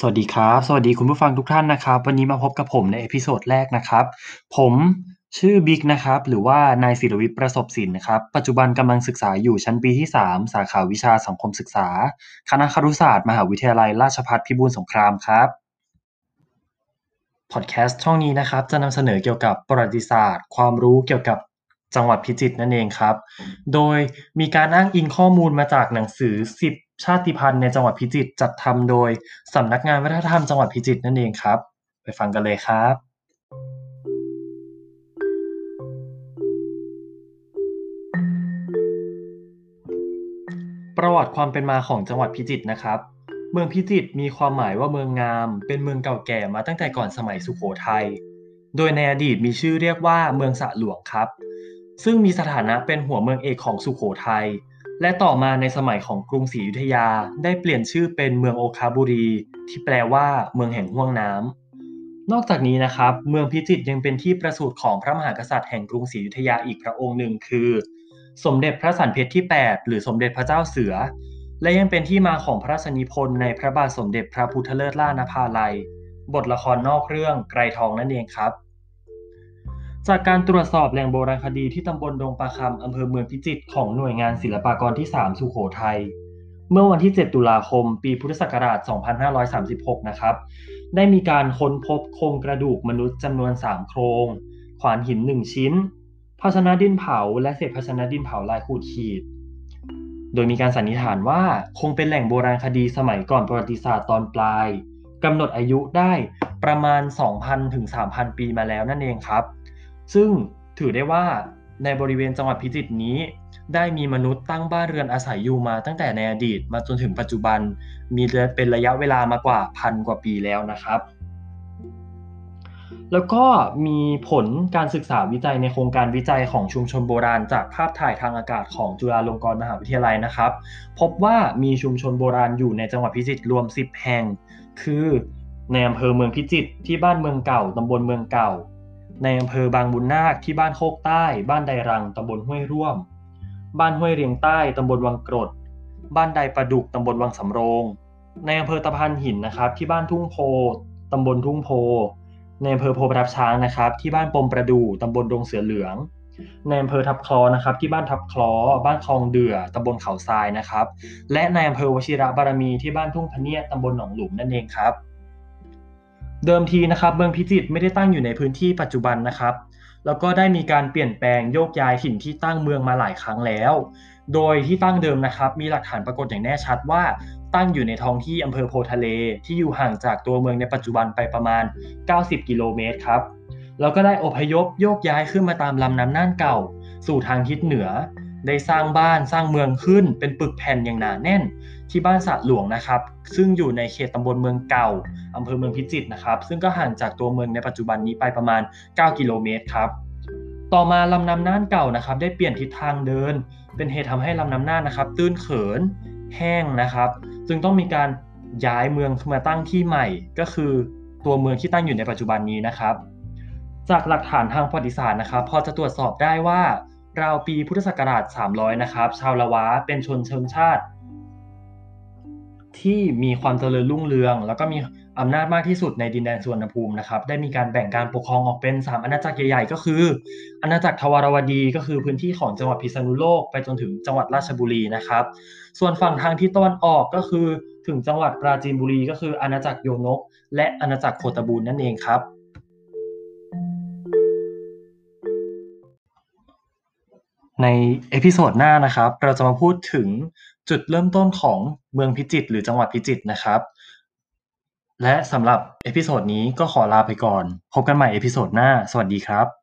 สวัสดีครับ สวัสดีคุณผู้ฟังทุกท่านนะครับ วันนี้มาพบกับผมใน episode แรกนะครับ ผมชื่อบิ๊กนะครับ หรือว่านายศิรวิทย์ประสบสินนะครับ ปัจจุบันกำลังศึกษาอยู่ชั้นปีที่ 3 สาขาวิชาสังคมศึกษา คณะครุศาสตร์ มหาวิทยาลัยราชภัฏพิบูลสงครามครับพอดแคสต์ช่องนี้นะครับ จะนำเสนอเกี่ยวกับประวัติศาสตร์ ความรู้เกี่ยวกับ จังหวัดพิจิตรนั่นเองครับ โดยมีการอ้างอิงข้อมูลมาจากหนังสือ 10 ชาติพันธุ์ในจังหวัดพิจิตรจัดทำโดยสำนักงานวัฒนธรรมจังหวัดพิจิตรนั่นเองครับ ไปฟังกันเลยครับประวัติความเป็นมาของจังหวัดพิจิตรนะครับ เมืองพิจิตรมีความหมายว่าเมืองงาม เป็นเมืองเก่าแก่มาตั้งแต่ก่อนสมัยสุโขทัย โดยในอดีตมีชื่อเรียกว่าเมืองสะหลวงครับ ซึ่งมีสถานะเป็นหัวเมืองเอกของสุโขทัย และต่อมาในสมัยของกรุงศรีอยุธยาได้เปลี่ยนชื่อเป็นเมืองโอคาบุรี ที่แปลว่าเมืองแห่งห่วงน้ำ นอกจากนี้นะครับ เมืองพิจิตรยังเป็นที่ประสูติของพระมหากษัตริย์แห่งกรุงศรีอยุธยาอีกพระองค์หนึ่งคือ สมเด็จพระสันเพชรที่ 8 หรือสมเด็จพระเจ้าเสือ และยังเป็นที่มาของพระราชนิพนธ์ในพระบาทสมเด็จพระพุทธเลิศล่านภาลัย บทละครนอกเรื่องไกรทองนั่นเองครับ จากการตรวจสอบแหล่งโบราณคดีที่ตำบลดงปะคำอำเภอเมืองพิจิตรของหน่วยงานศิลปากรที่ 3 สุโขทัย เมื่อวันที่ 7 ตุลาคม ปีพุทธศักราช 2536 นะครับ ได้มีการค้นพบโครงกระดูกมนุษย์จำนวน 3 โครง ขวานหิน 1 ชิ้น ภาชนะดินเผา และเศษภาชนะดินเผาลายขูดขีด โดยมีการสันนิษฐานว่าคงเป็นแหล่งโบราณคดีสมัยก่อนประวัติศาสตร์ตอนปลายกำหนดอายุได้ประมาณ 2,000 ถึง 3,000 ปีมาแล้วนั่นเองครับ ซึ่งถือได้ว่าในบริเวณจังหวัดพิจิตรนี้ ได้มีมนุษย์ตั้งบ้านเรือนอาศัยอยู่มาตั้งแต่ในอดีตมาจนถึงปัจจุบัน มีเป็นระยะเวลามากว่าพันกว่าปีแล้วนะครับ แล้วก็มีผลการศึกษาวิจัยในโครงการวิจัยของชุมชนโบราณ จากภาพถ่ายทางอากาศของจุฬาลงกรณ์มหาวิทยาลัยนะครับ พบว่ามีชุมชนโบราณอยู่ในจังหวัดพิจิตรรวม 10 แห่ง คือในอำเภอเมืองพิจิตรที่บ้านเมืองเก่าตำบลเมืองเก่า ในอำเภอบางบุญนาคที่บ้านโคกใต้ บ้านไดรังตำบลห้วยร่วม บ้านห้วยเรียงใต้ตำบลวังกรด บ้านใดประดุกตำบลวังสำโรง ในอำเภอตะพานหินนะครับที่บ้านทุ่งโพตำบลทุ่งโพ ในอำเภอโพประทับช้างนะครับที่บ้านปมประดู่ตำบลดงเสือเหลือง ในอำเภอทับคลอนะครับที่บ้านทับคลอ บ้านคลองเดือตำบลเขาทรายนะครับ และในอำเภอวชิระบารมีที่บ้านทุ่งพเนียดตำบลหนองหลุมนั่นเองครับ เดิมทีนะครับเมืองพิจิตรไม่ได้ตั้งอยู่ในพื้นที่ปัจจุบันนะครับ แล้วก็ได้มีการเปลี่ยนแปลงโยกย้ายถิ่นที่ตั้งเมืองมาหลายครั้งแล้ว โดยที่ตั้งเดิมนะครับ มีหลักฐานปรากฏอย่างแน่ชัดว่าตั้งอยู่ในท้องที่อำเภอโพทะเล ที่อยู่ห่างจากตัวเมืองในปัจจุบันไปประมาณ 90 กิโลเมตรครับแล้วก็ได้อพยพโยกย้ายขึ้นมาตามลำน้ำน่านเก่า สู่ทางทิศเหนือ ได้สร้างบ้านสร้างเมืองขึ้น เป็นปึกแผ่นอย่างหนาแน่นที่บ้านสะหลวงนะครับ ซึ่งอยู่ในเขตตำบลเมืองเก่าอำเภอเมืองพิจิตรนะครับ ซึ่งก็ห่างจากตัวเมืองในปัจจุบันนี้ไปประมาณ 9 กิโลเมตรครับต่อมาลำน้ำน่านเก่านะครับ ได้เปลี่ยนทิศทางเดิน เป็นเหตุทำให้ลำน้ำน่านนะครับ ตื้นเขินแห้งนะครับ จึงต้องมีการย้ายเมืองมาตั้งที่ใหม่ ก็คือตัวเมืองที่ตั้งอยู่ในปัจจุบันนี้นะครับ จากหลักฐานทางประวัติศาสตร์นะครับ พอจะตรวจสอบได้ว่า ราวปีพุทธศักราช 300 นะครับ ชาวละวะเป็นชนเชิงชาติ ที่มีความเจริญรุ่งเรือง แล้วก็มีอำนาจมากที่สุดในดินแดนสุวรรณภูมินะครับ ได้มีการแบ่งการปกครองออกเป็น 3 อาณาจักรใหญ่ๆ ก็คือ อาณาจักรทวารวดีก็คือพื้นที่ของจังหวัดพิษณุโลกไปจนถึงจังหวัดราชบุรีนะครับ ส่วนฝั่งทางทิศตะวันออกก็คือ ถึงจังหวัดปราจีนบุรี ก็คืออาณาจักรโยนก และอาณาจักรโคตบูรนั่นเองครับ ใน episode หน้านะครับ เราจะมาพูดถึงจุดเริ่มต้นของเมืองพิจิตรหรือจังหวัดพิจิตรนะครับ และสำหรับ episode นี้ก็ขอลาไปก่อน พบกันใหม่ episode หน้า สวัสดีครับ